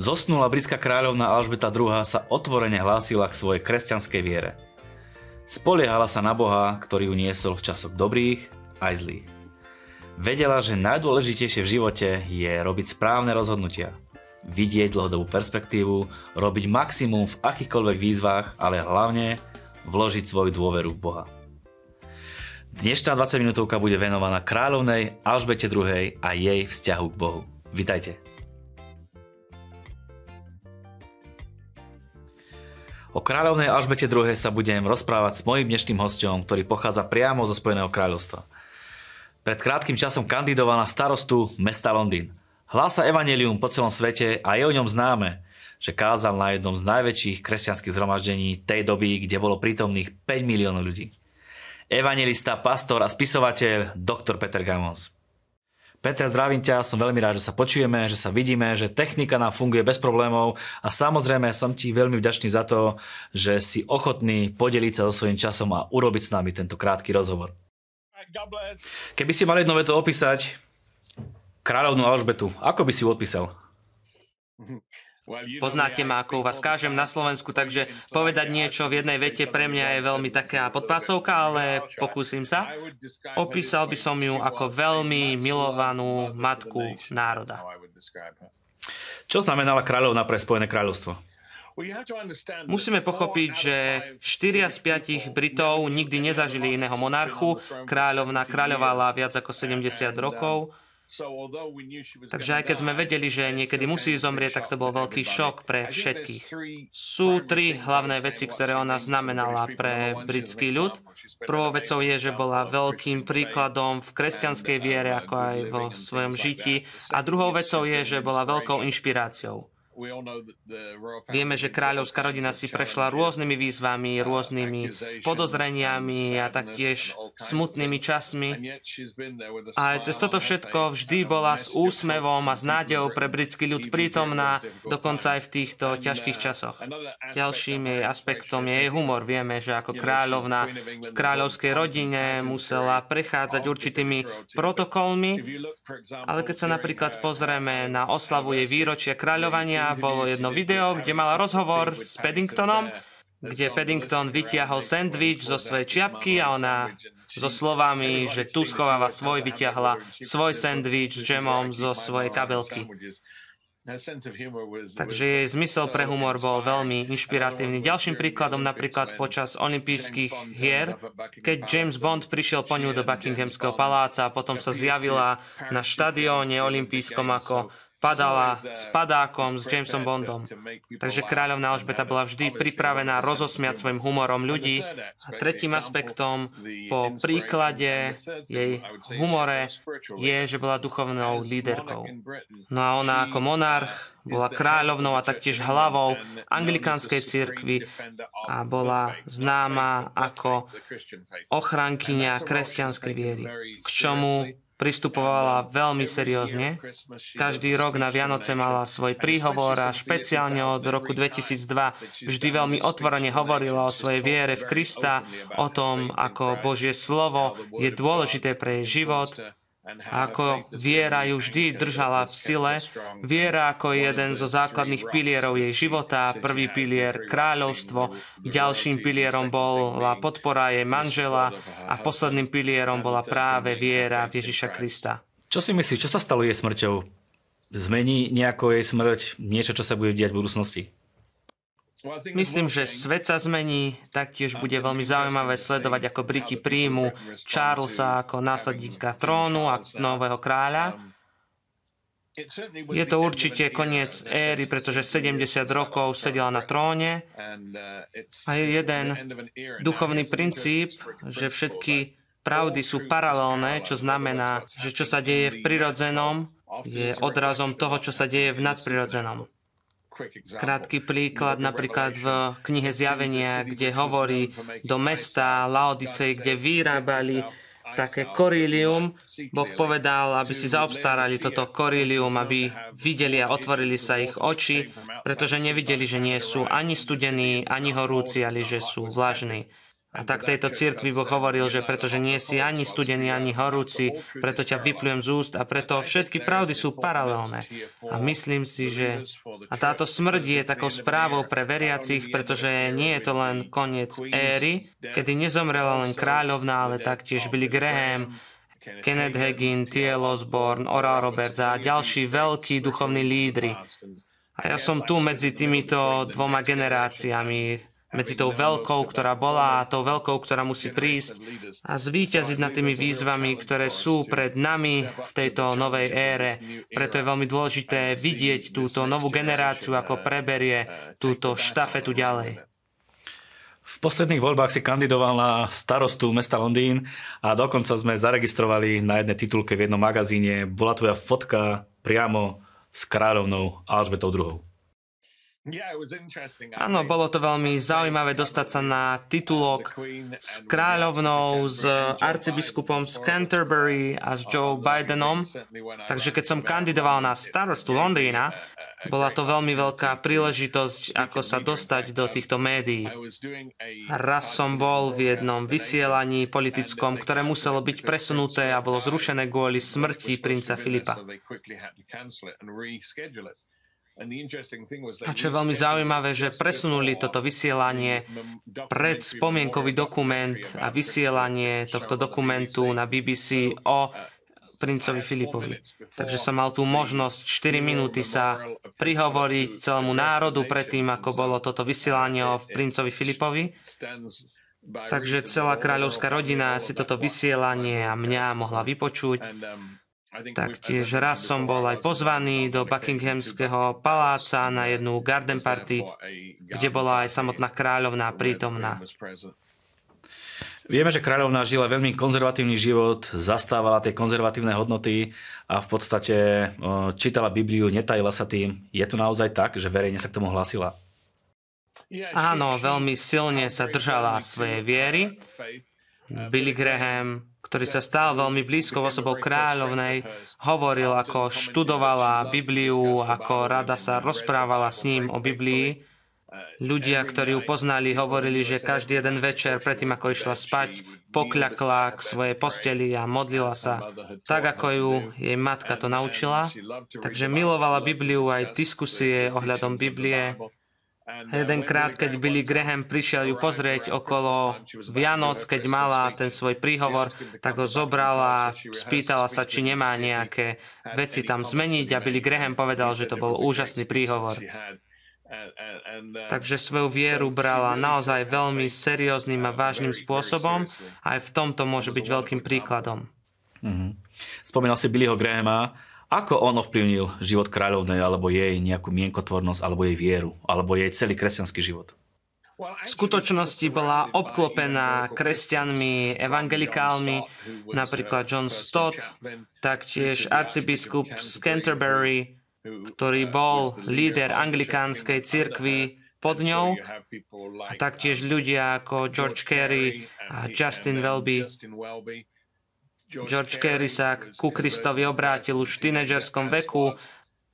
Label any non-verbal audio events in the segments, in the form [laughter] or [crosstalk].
Zosnula britská kráľovna Alžbeta II sa otvorene hlásila k svojej kresťanskej viere. Spoliehala sa na Boha, ktorý ju niesol v časoch dobrých aj zlých. Vedela, že najdôležitejšie v živote je robiť správne rozhodnutia, vidieť dlhodobú perspektívu, robiť maximum v akýchkoľvek výzvach, ale hlavne vložiť svoju dôveru v Boha. Dnešná 20 minútovka bude venovaná kráľovnej Alžbete II a jej vzťahu k Bohu. Vitajte. O kráľovnej Alžbete II sa budem rozprávať s mojím dnešným hostom, ktorý pochádza priamo zo Spojeného kráľovstva. Pred krátkým časom kandidoval na starostu mesta Londýn. Hlása evanelium po celom svete a je o ňom známe, že kázal na jednom z najväčších kresťanských zhromaždení tej doby, kde bolo prítomných 5 miliónov ľudí. Evangelista, pastor a spisovateľ dr. Peter Gamos. Peter, zdravím ťa, som veľmi rád, že sa počujeme, že sa vidíme, že technika nám funguje bez problémov a samozrejme som ti veľmi vďačný za to, že si ochotný podeliť sa so svojím časom a urobiť s nami tento krátky rozhovor. Keby si mal jedno veto opísať kráľovnú Alžbetu, ako by si ju odpísal? [laughs] Poznáte ma, ako u vás kážem na Slovensku, takže povedať niečo v jednej vete pre mňa je veľmi taká podpásovka, ale pokúsim sa. Opísal by som ju ako veľmi milovanú matku národa. Čo znamenala kráľovna pre Spojené kráľovstvo? Musíme pochopiť, že 4 z 5 Britov nikdy nezažili iného monarchu. Kráľovna kráľovala viac ako 70 rokov. Takže aj keď sme vedeli, že niekedy musí zomrieť, tak to bol veľký šok pre všetkých. Sú tri hlavné veci, ktoré ona znamenala pre britský ľud. Prvou vecou je, že bola veľkým príkladom v kresťanskej viere, ako aj vo svojom žití. A druhou vecou je, že bola veľkou inšpiráciou. Vieme, že kráľovská rodina si prešla rôznymi výzvami, rôznymi podozreniami a taktiež smutnými časmi. A cez toto všetko vždy bola s úsmevom a s nádejou pre britský ľud prítomná, dokonca aj v týchto ťažkých časoch. Ďalším jej aspektom je jej humor. Vieme, že ako kráľovna v kráľovskej rodine musela prechádzať určitými protokolmi, ale keď sa napríklad pozrieme na oslavu jej výročia kráľovania, bolo jedno video, kde mala rozhovor s Paddingtonom, kde Paddington vytiahol sandwich zo svojej čiapky a ona so slovami, že tu schováva svoj, vytiahla svoj sandwich s džemom zo svojej kabelky. Takže jej zmysel pre humor bol veľmi inšpiratívny. Ďalším príkladom napríklad počas olympijských hier, keď James Bond prišiel po ňu do Buckinghamského paláca a potom sa zjavila na štadióne olympijskom ako padala s padákom, s Jamesom Bondom. Takže kráľovná Alžbeta bola vždy pripravená rozosmiať svojim humorom ľudí. A tretím aspektom po príklade jej humore je, že bola duchovnou líderkou. No a ona ako monarch bola kráľovnou a taktiež hlavou anglikánskej cirkvi a bola známa ako ochrankyňa kresťanskej viery, k čomu pristupovala veľmi seriózne. Každý rok na Vianoce mala svoj príhovor a špeciálne od roku 2002 vždy veľmi otvorene hovorila o svojej viere v Krista, o tom, ako Božie slovo je dôležité pre jej život ako viera ju vždy držala v sile, viera ako jeden zo základných pilierov jej života, prvý pilier kráľovstvo, ďalším pilierom bola podpora jej manžela a posledným pilierom bola práve viera v Ježiša Krista. Čo si myslíš, čo sa stalo jej smrťou? Zmení nejako jej smrť niečo, čo sa bude diať v budúcnosti? Myslím, že svet sa zmení, taktiež bude veľmi zaujímavé sledovať, ako Briti príjmu Charlesa ako následníka trónu a nového kráľa. Je to určite koniec éry, pretože 70 rokov sedela na tróne. A je jeden duchovný princíp, že všetky pravdy sú paralelné, čo znamená, že čo sa deje v prirodzenom, je odrazom toho, čo sa deje v nadprirodzenom. Krátky príklad napríklad v knihe Zjavenia, kde hovorí do mesta Laodice, kde vyrábali také korílium. Boh povedal, aby si zaobstarali toto korílium, aby videli a otvorili sa ich oči, pretože nevideli, že nie sú ani studení, ani horúci, ale že sú vlažní. A tak tejto cirkvi Boh hovoril, že pretože nie si ani studený, ani horúci, preto ťa vyplujem z úst a preto všetky pravdy sú paralelné. A myslím si, že a táto smrť je takou správou pre veriacich, pretože nie je to len koniec éry, kedy nezomrela len kráľovná, ale taktiež Billy Graham, Kenneth Hagin, T.L. Osborne, Oral Roberts a ďalší veľkí duchovní lídry. A ja som tu medzi týmito dvoma generáciami, medzi tou veľkou, ktorá bola a tou veľkou, ktorá musí prísť a zvíťaziť nad tými výzvami, ktoré sú pred nami v tejto novej ére. Preto je veľmi dôležité vidieť túto novú generáciu, ako preberie túto štafetu ďalej. V posledných voľbách si kandidoval na starostu mesta Londýn a dokonca sme zaregistrovali na jednej titulke v jednom magazíne. Bola tvoja fotka priamo s kráľovnou Alžbetou II. Áno, bolo to veľmi zaujímavé dostať sa na titulok s kráľovnou, s arcibiskupom z Canterbury a s Joe Bidenom. Takže keď som kandidoval na starostu Londýna, bola to veľmi veľká príležitosť, ako sa dostať do týchto médií. Raz som bol v jednom vysielaní politickom, ktoré muselo byť presunuté a bolo zrušené kvôli smrti princa Filipa. A čo je veľmi zaujímavé, že presunuli toto vysielanie pred spomienkový dokument a vysielanie tohto dokumentu na BBC o princovi Filipovi. Takže som mal tú možnosť 4 minúty sa prihovoriť celému národu predtým, ako bolo toto vysielanie o princovi Filipovi. Takže celá kráľovská rodina si toto vysielanie a mňa mohla vypočuť. Taktiež raz som bol aj pozvaný do Buckinghamského paláca na jednu garden party, kde bola aj samotná kráľovná prítomná. Vieme, že kráľovná žila veľmi konzervatívny život, zastávala tie konzervatívne hodnoty a v podstate čítala Bibliu, netajila sa tým. Je to naozaj tak, že verejne sa k tomu hlasila? Áno, veľmi silne sa držala svojej viery. Billy Graham ktorý sa stal veľmi blízko osobou kráľovnej, hovoril, ako študovala Bibliu, ako rada sa rozprávala s ním o Biblii. Ľudia, ktorí ju poznali, hovorili, že každý jeden večer, predtým ako išla spať, pokľakla k svojej posteli a modlila sa, tak ako ju jej matka to naučila. Takže milovala Bibliu aj diskusie ohľadom Biblie Jedenkrát, keď Billy Graham prišiel ju pozrieť okolo Vianoc, keď mala ten svoj príhovor, tak ho zobrala, spýtala sa, či nemá nejaké veci tam zmeniť a Billy Graham povedal, že to bol úžasný príhovor. Takže svoju vieru brala naozaj veľmi serióznym a vážnym spôsobom a aj v tomto môže byť veľkým príkladom. Mm-hmm. Spomínal si Billyho Grahama, ako on ovplyvnil život kráľovnej, alebo jej nejakú mienkotvornosť, alebo jej vieru, alebo jej celý kresťanský život? V skutočnosti bola obklopená kresťanmi, evangelikálmi, napríklad John Stott, taktiež arcibiskup z Canterbury, ktorý bol líder anglikánskej cirkvi pod ňou, a taktiež ľudia ako George Carey a Justin Welby. George Carey sa ku Kristovi obrátil už v tínedžerskom veku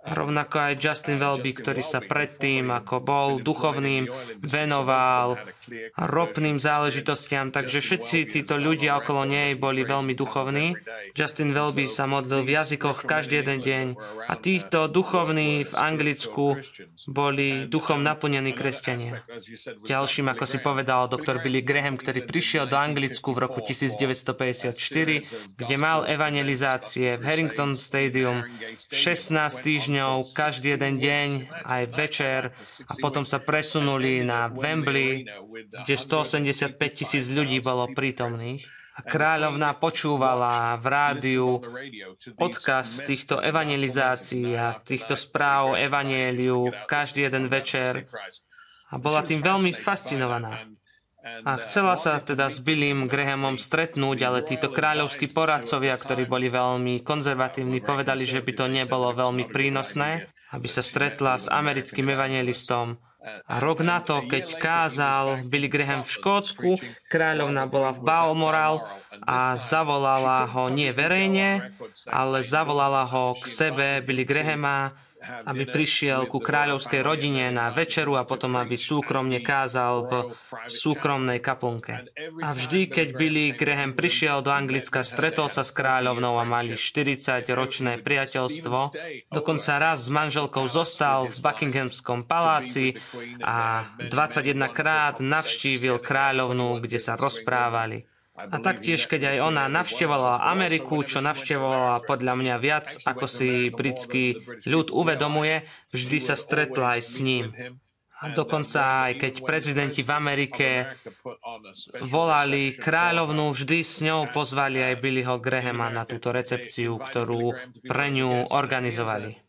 Rovnako aj Justin Welby, ktorý sa predtým, ako bol duchovným, venoval ropným záležitostiam, takže všetci títo ľudia okolo nej boli veľmi duchovní. Justin Welby sa modlil v jazykoch každý jeden deň. a týchto duchovní v Anglicku boli duchom naplnení kresťania. Ďalším, ako si povedal doktor Billy Graham, ktorý prišiel do Anglicku v roku 1954, kde mal evangelizácie v Harrington Stadium 16 týždňov týždňov, každý jeden deň, aj večer a potom sa presunuli na Wembley, kde 185 tisíc ľudí bolo prítomných. A kráľovná počúvala v rádiu odkaz týchto evangelizácií a týchto správ o evanieliu každý jeden večer a bola tým veľmi fascinovaná. A chcela sa teda s Billym Grahamom stretnúť, ale títo kráľovskí poradcovia, ktorí boli veľmi konzervatívni, povedali, že by to nebolo veľmi prínosné, aby sa stretla s americkým evangelistom. A rok na to, keď kázal Billy Graham v Škótsku, kráľovna bola v Balmoral a zavolala ho nie verejne, ale zavolala ho k sebe Billy Grahama aby prišiel ku kráľovskej rodine na večeru a potom aby súkromne kázal v súkromnej kaplnke. A vždy, keď Billy Graham prišiel do Anglicka, stretol sa s kráľovnou a mali 40-ročné priateľstvo. Dokonca raz s manželkou zostal v Buckinghamskom paláci a 21 krát navštívil kráľovnú, kde sa rozprávali. A taktiež, keď aj ona navštevovala Ameriku, čo navštevovala podľa mňa viac, ako si britský ľud uvedomuje, vždy sa stretla aj s ním. A dokonca aj keď prezidenti v Amerike volali kráľovnú, vždy s ňou pozvali aj Billyho Grahama na túto recepciu, ktorú pre ňu organizovali.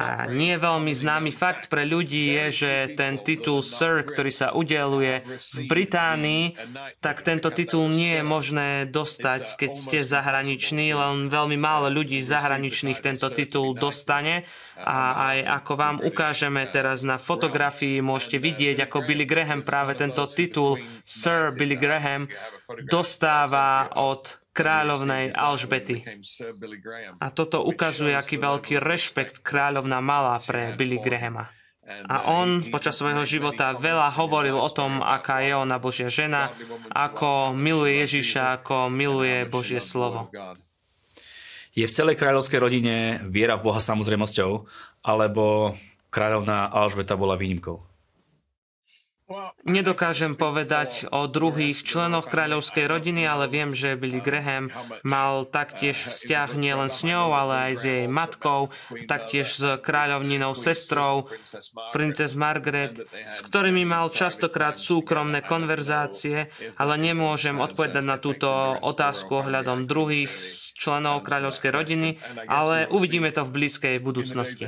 A nie veľmi známy fakt pre ľudí je, že ten titul Sir, ktorý sa udeluje v Británii, tak tento titul nie je možné dostať, keď ste zahraniční, len veľmi málo ľudí zahraničných tento titul dostane. A aj ako vám ukážeme teraz na fotografii, môžete vidieť, ako Billy Graham práve tento titul Sir Billy Graham dostáva od kráľovnej Alžbety. A toto ukazuje, aký veľký rešpekt kráľovna mala pre Billy Grahama. A on počas svojho života veľa hovoril o tom, aká je ona Božia žena, ako miluje Ježiša, ako miluje Božie slovo. Je v celej kráľovskej rodine viera v Boha samozrejmosťou, alebo kráľovná Alžbeta bola výnimkou? Nedokážem povedať o druhých členoch kráľovskej rodiny, ale viem, že Billy Graham mal taktiež vzťah nielen s ňou, ale aj s jej matkou, taktiež s kráľovninou sestrou, princes Margaret, s ktorými mal častokrát súkromné konverzácie, ale nemôžem odpovedať na túto otázku ohľadom druhých členov kráľovskej rodiny, ale uvidíme to v blízkej budúcnosti.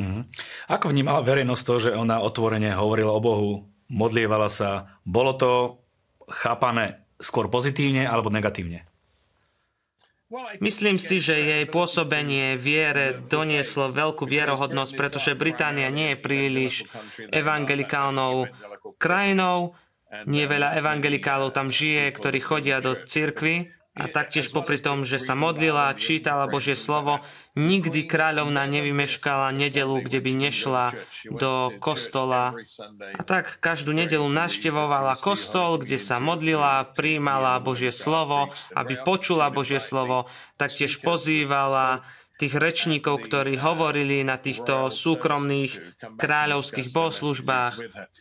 Mm. Ako vnímala verejnosť to, že ona otvorene hovorila o Bohu, modlievala sa? Bolo to chápané skôr pozitívne alebo negatívne? Myslím si, že jej pôsobenie viere donieslo veľkú vierohodnosť, pretože Británia nie je príliš evangelikálnou krajinou. Nie veľa evangelikálov tam žije, ktorí chodia do cirkvy. A taktiež popri tom, že sa modlila, čítala Božie slovo, nikdy kráľovna nevymeškala nedelu, kde by nešla do kostola. A tak každú nedelu naštevovala kostol, kde sa modlila, príjmala Božie slovo, aby počula Božie slovo, taktiež pozývala tých rečníkov, ktorí hovorili na týchto súkromných kráľovských bohoslužbách.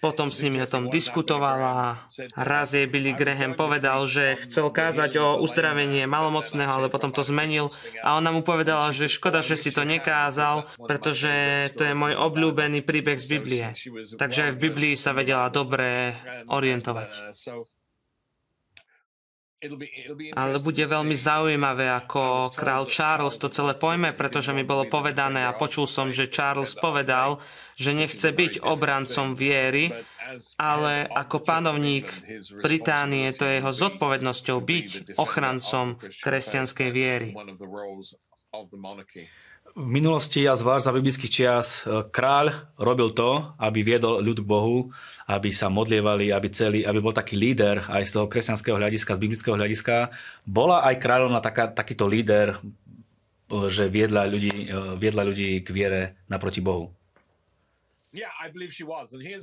Potom s nimi o tom diskutovala. Raz jej Billy Graham povedal, že chcel kázať o uzdravenie malomocného, ale potom to zmenil. A ona mu povedala, že škoda, že si to nekázal, pretože to je môj obľúbený príbeh z Biblie. Takže aj v Biblii sa vedela dobre orientovať. Ale bude veľmi zaujímavé, ako král Charles to celé pojme, pretože mi bolo povedané a počul som, že Charles povedal, že nechce byť obrancom viery, ale ako panovník Británie to je jeho zodpovednosťou byť ochrancom kresťanskej viery. V minulosti a zvlášť za biblických čias e, kráľ robil to, aby viedol ľud k Bohu, aby sa modlievali, aby, celý, aby bol taký líder aj z toho kresťanského hľadiska, z biblického hľadiska. Bola aj kráľovna taká, takýto líder, e, že viedla ľudí, e, viedla ľudí k viere naproti Bohu.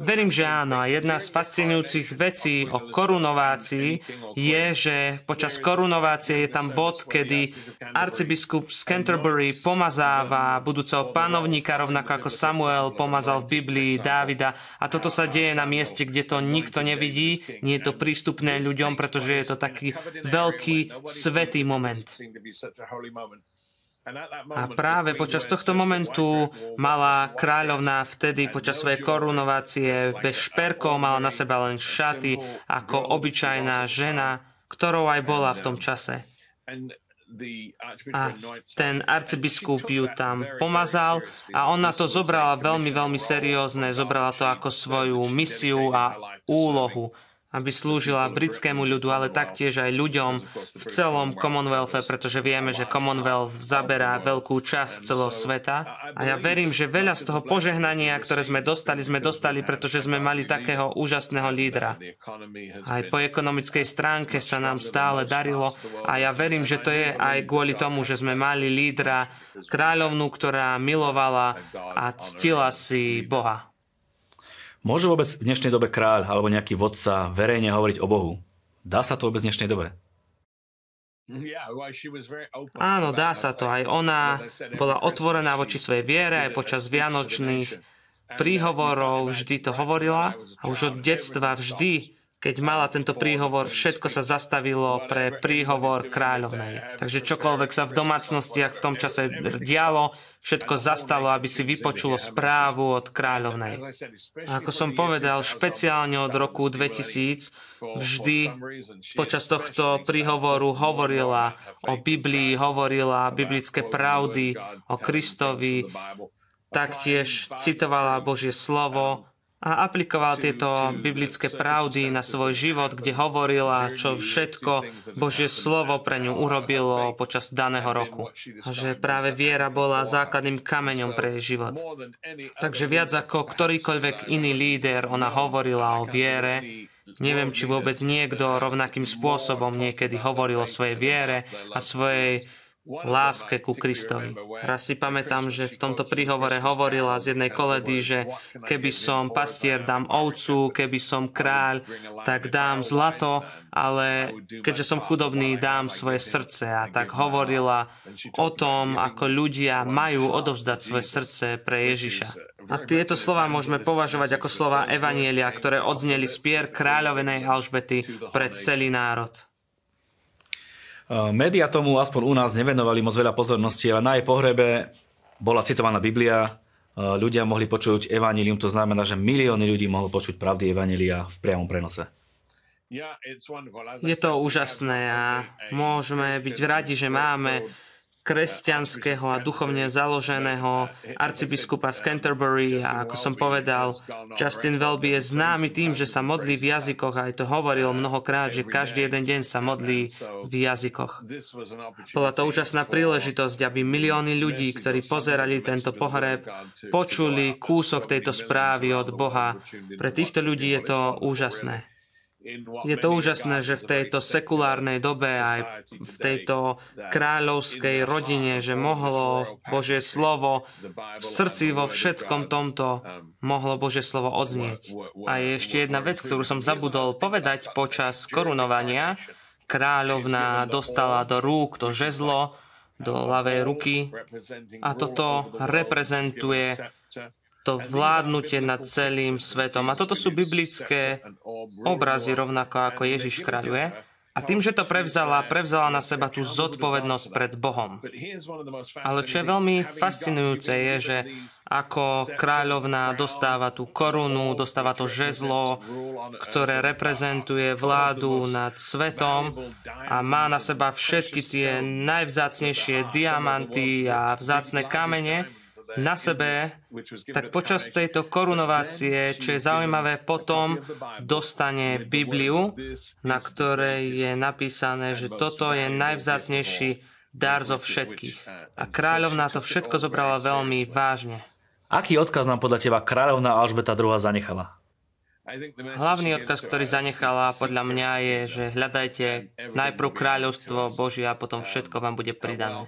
Verím, že áno. A jedna z fascinujúcich vecí o korunovácii je, že počas korunovácie je tam bod, kedy arcibiskup z Canterbury pomazáva budúceho panovníka, rovnako ako Samuel pomazal v Biblii Dávida. A toto sa deje na mieste, kde to nikto nevidí. Nie je to prístupné ľuďom, pretože je to taký veľký svetý moment. A práve počas tohto momentu mala kráľovná vtedy počas svojej korunovácie bez šperkov, mala na seba len šaty ako obyčajná žena, ktorou aj bola v tom čase. A ten arcibiskup ju tam pomazal a ona to zobrala veľmi, veľmi seriózne, zobrala to ako svoju misiu a úlohu. Aby slúžila britskému ľudu, ale taktiež aj ľuďom v celom Commonwealthe, pretože vieme, že Commonwealth zaberá veľkú časť celého sveta. A ja verím, že veľa z toho požehnania, ktoré sme dostali, sme dostali, pretože sme mali takého úžasného lídra. Aj po ekonomickej stránke sa nám stále darilo a ja verím, že to je aj kvôli tomu, že sme mali lídra, kráľovnú, ktorá milovala a ctila si Boha. Môže vôbec v dnešnej dobe kráľ alebo nejaký vodca verejne hovoriť o Bohu? Dá sa to vôbec v dnešnej dobe? Áno, dá sa to. Aj ona bola otvorená voči svojej viere, aj počas vianočných príhovorov vždy to hovorila a už od detstva vždy keď mala tento príhovor, všetko sa zastavilo pre príhovor kráľovnej. Takže čokoľvek sa v domácnostiach v tom čase dialo, všetko zastalo, aby si vypočulo správu od kráľovnej. A ako som povedal, špeciálne od roku 2000 vždy počas tohto príhovoru hovorila o Biblii, hovorila biblické pravdy, o Kristovi, taktiež citovala Božie slovo, a aplikoval tieto biblické pravdy na svoj život, kde hovorila, čo všetko Božie slovo pre ňu urobilo počas daného roku. A že práve viera bola základným kameňom pre jej život. Takže viac ako ktorýkoľvek iný líder, ona hovorila o viere, Neviem, či vôbec niekto rovnakým spôsobom niekedy hovoril o svojej viere a svojej láske ku Kristovi. Raz si pamätám, že v tomto príhovore hovorila z jednej koledy, že keby som pastier, dám ovcu, keby som kráľ, tak dám zlato, ale keďže som chudobný, dám svoje srdce. A tak hovorila o tom, ako ľudia majú odovzdať svoje srdce pre Ježiša. A tieto slova môžeme považovať ako slova Evanielia, ktoré odzneli z pier kráľovenej Alžbety pre celý národ. Eh, média tomu aspoň u nás nevenovali moc veľa pozornosti, ale na jej pohrebe bola citovaná Biblia, eh, ľudia mohli počuť evanílium, to znamená, že milióny ľudí mohlo počuť pravdy evanília v priamom prenose. Je to úžasné a môžeme byť radi, že máme kresťanského a duchovne založeného arcibiskupa z Canterbury a ako som povedal, Justin Welby je známy tým, že sa modlí v jazykoch a aj to hovoril mnohokrát, že každý jeden deň sa modlí v jazykoch. Bola to úžasná príležitosť, aby milióny ľudí, ktorí pozerali tento pohreb, počuli kúsok tejto správy od Boha. Pre týchto ľudí je to úžasné. Je to úžasné, že v tejto sekulárnej dobe aj v tejto kráľovskej rodine, že mohlo Božie slovo v srdci vo všetkom tomto mohlo Božie slovo odznieť. A je ešte jedna vec, ktorú som zabudol povedať počas korunovania. Kráľovna dostala do rúk to žezlo, do ľavej ruky a toto reprezentuje to vládnutie nad celým svetom. A toto sú biblické obrazy, rovnako ako Ježiš kráľuje. A tým, že to prevzala, prevzala na seba tú zodpovednosť pred Bohom. Ale čo je veľmi fascinujúce je, že ako kráľovná dostáva tú korunu, dostáva to žezlo, ktoré reprezentuje vládu nad svetom a má na seba všetky tie najvzácnejšie diamanty a vzácne kamene, na sebe, tak počas tejto korunovácie, čo je zaujímavé, potom dostane Bibliu, na ktorej je napísané, že toto je najvzácnejší dar zo všetkých. A kráľovná to všetko zobrala veľmi vážne. Aký odkaz nám podľa teba kráľovná Alžbeta II zanechala? Hlavný odkaz, ktorý zanechala podľa mňa je, že hľadajte najprv kráľovstvo Božie a potom všetko vám bude pridané.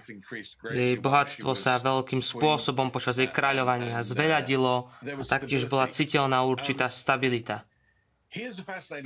Jej bohatstvo sa veľkým spôsobom počas jej kráľovania zveľadilo a taktiež bola citeľná určitá stabilita.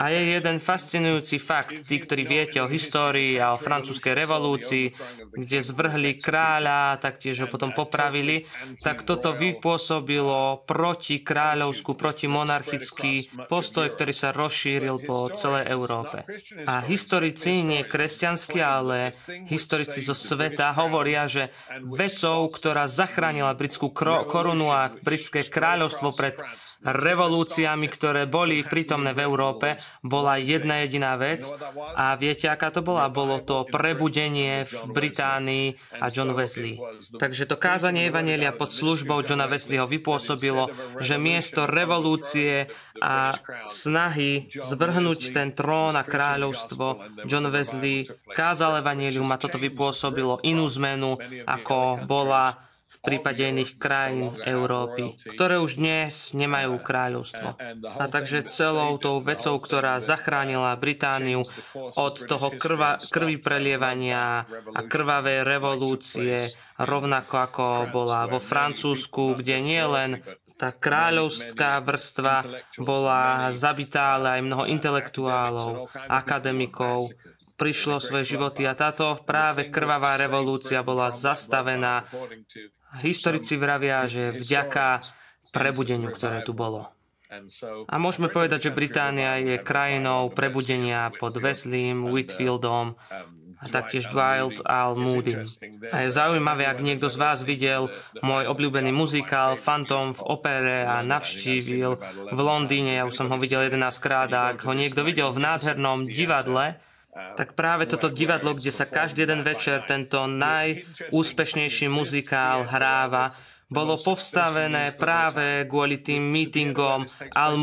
A je jeden fascinujúci fakt, tí, ktorí viete o histórii a o francúzskej revolúcii, kde zvrhli kráľa, taktiež ho potom popravili, tak toto vypôsobilo proti kráľovskú, proti monarchický postoj, ktorý sa rozšíril po celej Európe. A historici, nie kresťanskí, ale historici zo sveta hovoria, že vecou, ktorá zachránila britskú korunu a britské kráľovstvo pred revolúciami, ktoré boli prítomné v Európe, bola jedna jediná vec. A viete, aká to bola? Bolo to prebudenie v Británii a John Wesley. Takže to kázanie Evanielia pod službou Johna Wesleyho vypôsobilo, že miesto revolúcie a snahy zvrhnúť ten trón a kráľovstvo John Wesley kázal Evanielium a toto vypôsobilo inú zmenu, ako bola prípade iných krajín Európy, ktoré už dnes nemajú kráľovstvo. A takže celou tou vecou, ktorá zachránila Britániu od toho krva, krvi prelievania a krvavej revolúcie, rovnako ako bola vo Francúzsku, kde nie len tá kráľovská vrstva bola zabitá, ale aj mnoho intelektuálov, akademikov, prišlo svoje životy a táto práve krvavá revolúcia bola zastavená Historici vravia, že vďaka prebudeniu, ktoré tu bolo. A môžeme povedať, že Británia je krajinou prebudenia pod Wesleym, Whitfieldom a taktiež Dwight Al Moody. A je zaujímavé, ak niekto z vás videl môj obľúbený muzikál Phantom v opere a navštívil v Londýne, ja už som ho videl 11 krát, a ak ho niekto videl v nádhernom divadle, tak práve toto divadlo, kde sa každý jeden večer tento najúspešnejší muzikál hráva, bolo povstavené práve kvôli tým meetingom Al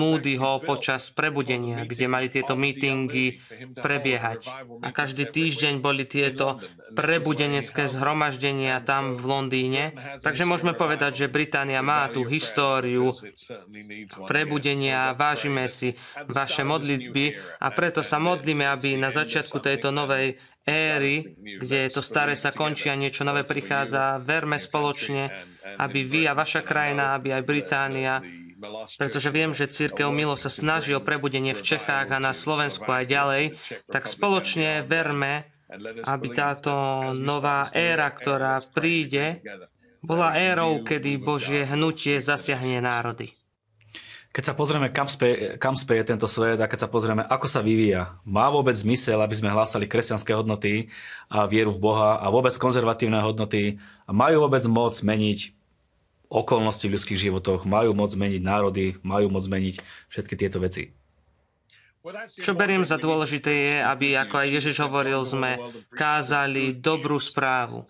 počas prebudenia, kde mali tieto meetingy prebiehať. A každý týždeň boli tieto prebudenecké zhromaždenia tam v Londýne. Takže môžeme povedať, že Británia má tú históriu prebudenia, vážime si vaše modlitby a preto sa modlíme, aby na začiatku tejto novej éry, kde to staré sa končí a niečo nové prichádza, verme spoločne, aby vy a vaša krajina, aby aj Británia, pretože viem, že Církev Milo sa snaží o prebudenie v Čechách a na Slovensku aj ďalej, tak spoločne verme, aby táto nová éra, ktorá príde, bola érou, kedy Božie hnutie zasiahne národy. Keď sa pozrieme, kam speje, kam speje tento svet a keď sa pozrieme, ako sa vyvíja, má vôbec zmysel, aby sme hlásali kresťanské hodnoty a vieru v Boha a vôbec konzervatívne hodnoty? A majú vôbec moc meniť okolnosti v ľudských životoch, majú moc zmeniť národy, majú moc zmeniť všetky tieto veci. Čo beriem za dôležité je, aby, ako aj Ježiš hovoril, sme kázali dobrú správu.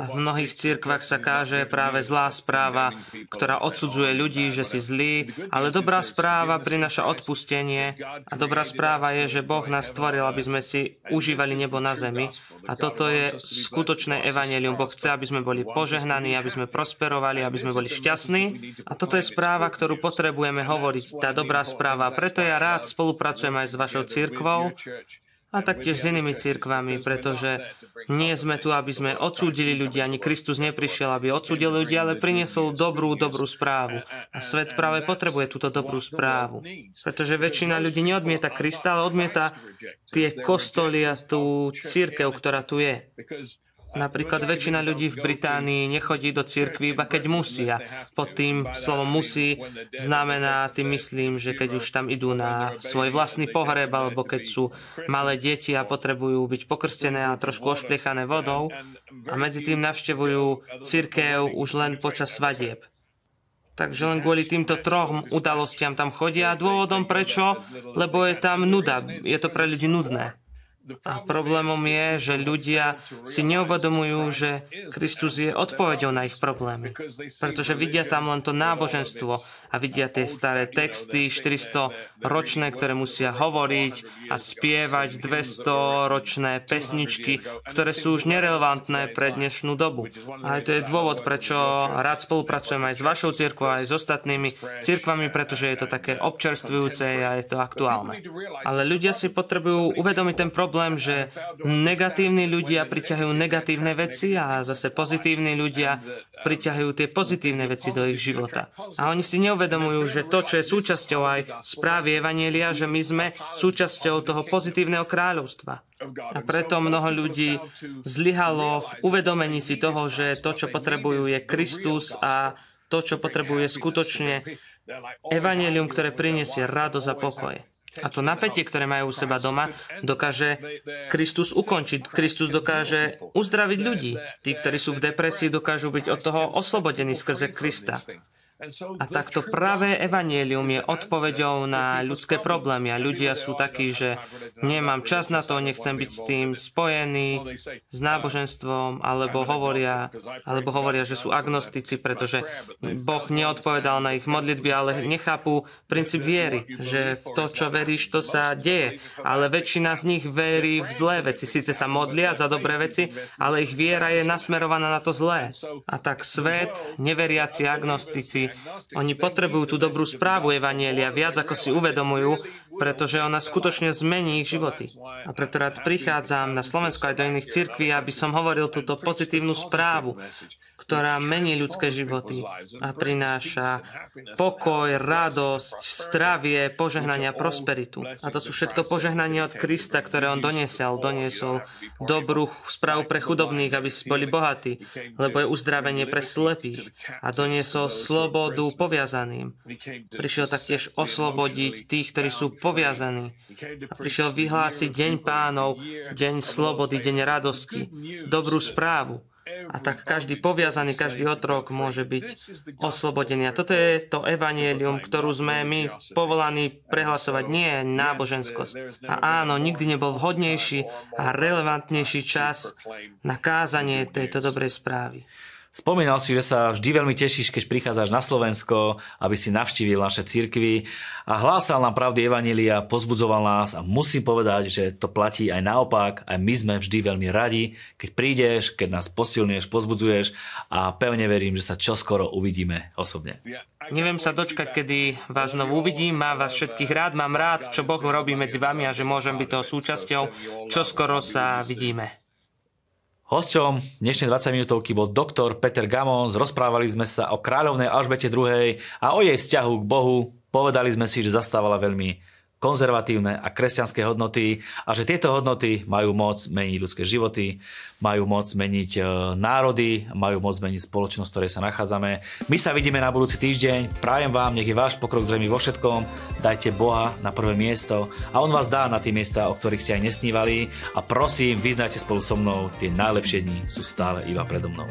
A v mnohých cirkvách sa káže práve zlá správa, ktorá odsudzuje ľudí, že si zlí, ale dobrá správa prináša odpustenie a dobrá správa je, že Boh nás stvoril, aby sme si užívali nebo na zemi. A toto je skutočné evanelium. Boh chce, aby sme boli požehnaní, aby sme prosperovali, aby sme boli šťastní. A toto je správa, ktorú potrebujeme hovoriť, tá dobrá správa. Preto ja rád spolupracujem aj s vašou církvou a taktiež s inými církvami, pretože nie sme tu, aby sme odsúdili ľudí, ani Kristus neprišiel, aby odsúdil ľudí, ale priniesol dobrú, dobrú správu. A svet práve potrebuje túto dobrú správu. Pretože väčšina ľudí neodmieta Krista, ale odmieta tie kostoly a tú církev, ktorá tu je. Napríklad väčšina ľudí v Británii nechodí do cirkvi iba keď musí. A pod tým slovom musí znamená, tým myslím, že keď už tam idú na svoj vlastný pohreb, alebo keď sú malé deti a potrebujú byť pokrstené a trošku ošpliechané vodou, a medzi tým navštevujú cirkev už len počas svadieb. Takže len kvôli týmto troch udalostiam tam chodia. A dôvodom prečo? Lebo je tam nuda. Je to pre ľudí nudné. A problémom je, že ľudia si neuvedomujú, že Kristus je odpovedou na ich problémy. Pretože vidia tam len to náboženstvo a vidia tie staré texty, 400 ročné, ktoré musia hovoriť a spievať 200 ročné pesničky, ktoré sú už nerelevantné pre dnešnú dobu. A to je dôvod, prečo rád spolupracujem aj s vašou cirkvou, aj s ostatnými cirkvami, pretože je to také občerstvujúce a je to aktuálne. Ale ľudia si potrebujú uvedomiť ten problém, problém, že negatívni ľudia priťahujú negatívne veci a zase pozitívni ľudia priťahujú tie pozitívne veci do ich života. A oni si neuvedomujú, že to, čo je súčasťou aj správy Evanielia, že my sme súčasťou toho pozitívneho kráľovstva. A preto mnoho ľudí zlyhalo v uvedomení si toho, že to, čo potrebujú, je Kristus a to, čo potrebujú, je skutočne evanelium, ktoré priniesie radosť a pokoj. A to napätie, ktoré majú u seba doma, dokáže Kristus ukončiť. Kristus dokáže uzdraviť ľudí. Tí, ktorí sú v depresii, dokážu byť od toho oslobodení skrze Krista. A takto pravé evanielium je odpoveďou na ľudské problémy. A ľudia sú takí, že nemám čas na to, nechcem byť s tým spojený s náboženstvom, alebo hovoria, alebo hovoria, že sú agnostici, pretože Boh neodpovedal na ich modlitby, ale nechápu princíp viery, že v to, čo veríš, to sa deje. Ale väčšina z nich verí v zlé veci. Sice sa modlia za dobré veci, ale ich viera je nasmerovaná na to zlé. A tak svet, neveriaci agnostici, oni potrebujú tú dobrú správu Evanielia viac, ako si uvedomujú, pretože ona skutočne zmení ich životy. A preto rád prichádzam na Slovensku aj do iných cirkví, aby som hovoril túto pozitívnu správu, ktorá mení ľudské životy a prináša pokoj, radosť, zdravie, požehnania, prosperitu. A to sú všetko požehnania od Krista, ktoré on doniesol. Doniesol dobrú správu pre chudobných, aby boli bohatí, lebo je uzdravenie pre slepých. A doniesol slobodu poviazaným. Prišiel taktiež oslobodiť tých, ktorí sú poviazaní. A prišiel vyhlásiť deň pánov, deň slobody, deň radosti, dobrú správu. A tak každý poviazaný, každý otrok môže byť oslobodený. A toto je to evanielium, ktorú sme my povolaní prehlasovať. Nie náboženskosť. A áno, nikdy nebol vhodnejší a relevantnejší čas na kázanie tejto dobrej správy. Spomínal si, že sa vždy veľmi tešíš, keď prichádzaš na Slovensko, aby si navštívil naše cirkvy a hlásal nám pravdy Evanília, pozbudzoval nás a musím povedať, že to platí aj naopak. Aj my sme vždy veľmi radi, keď prídeš, keď nás posilňuješ, pozbudzuješ a pevne verím, že sa čoskoro uvidíme osobne. Neviem sa dočkať, kedy vás znovu uvidím, mám vás všetkých rád, mám rád, čo Boh robí medzi vami a že môžem byť toho súčasťou. Čoskoro sa vidíme. Hosťom dnešnej 20 minútovky bol doktor Peter Gamons. Rozprávali sme sa o kráľovnej Alžbete II a o jej vzťahu k Bohu. Povedali sme si, že zastávala veľmi konzervatívne a kresťanské hodnoty a že tieto hodnoty majú moc meniť ľudské životy, majú moc meniť e, národy, majú moc meniť spoločnosť, v ktorej sa nachádzame. My sa vidíme na budúci týždeň. Prajem vám, nech je váš pokrok zrejmy vo všetkom. Dajte Boha na prvé miesto a On vás dá na tie miesta, o ktorých ste aj nesnívali. A prosím, vyznajte spolu so mnou, tie najlepšie dni sú stále iba predo mnou.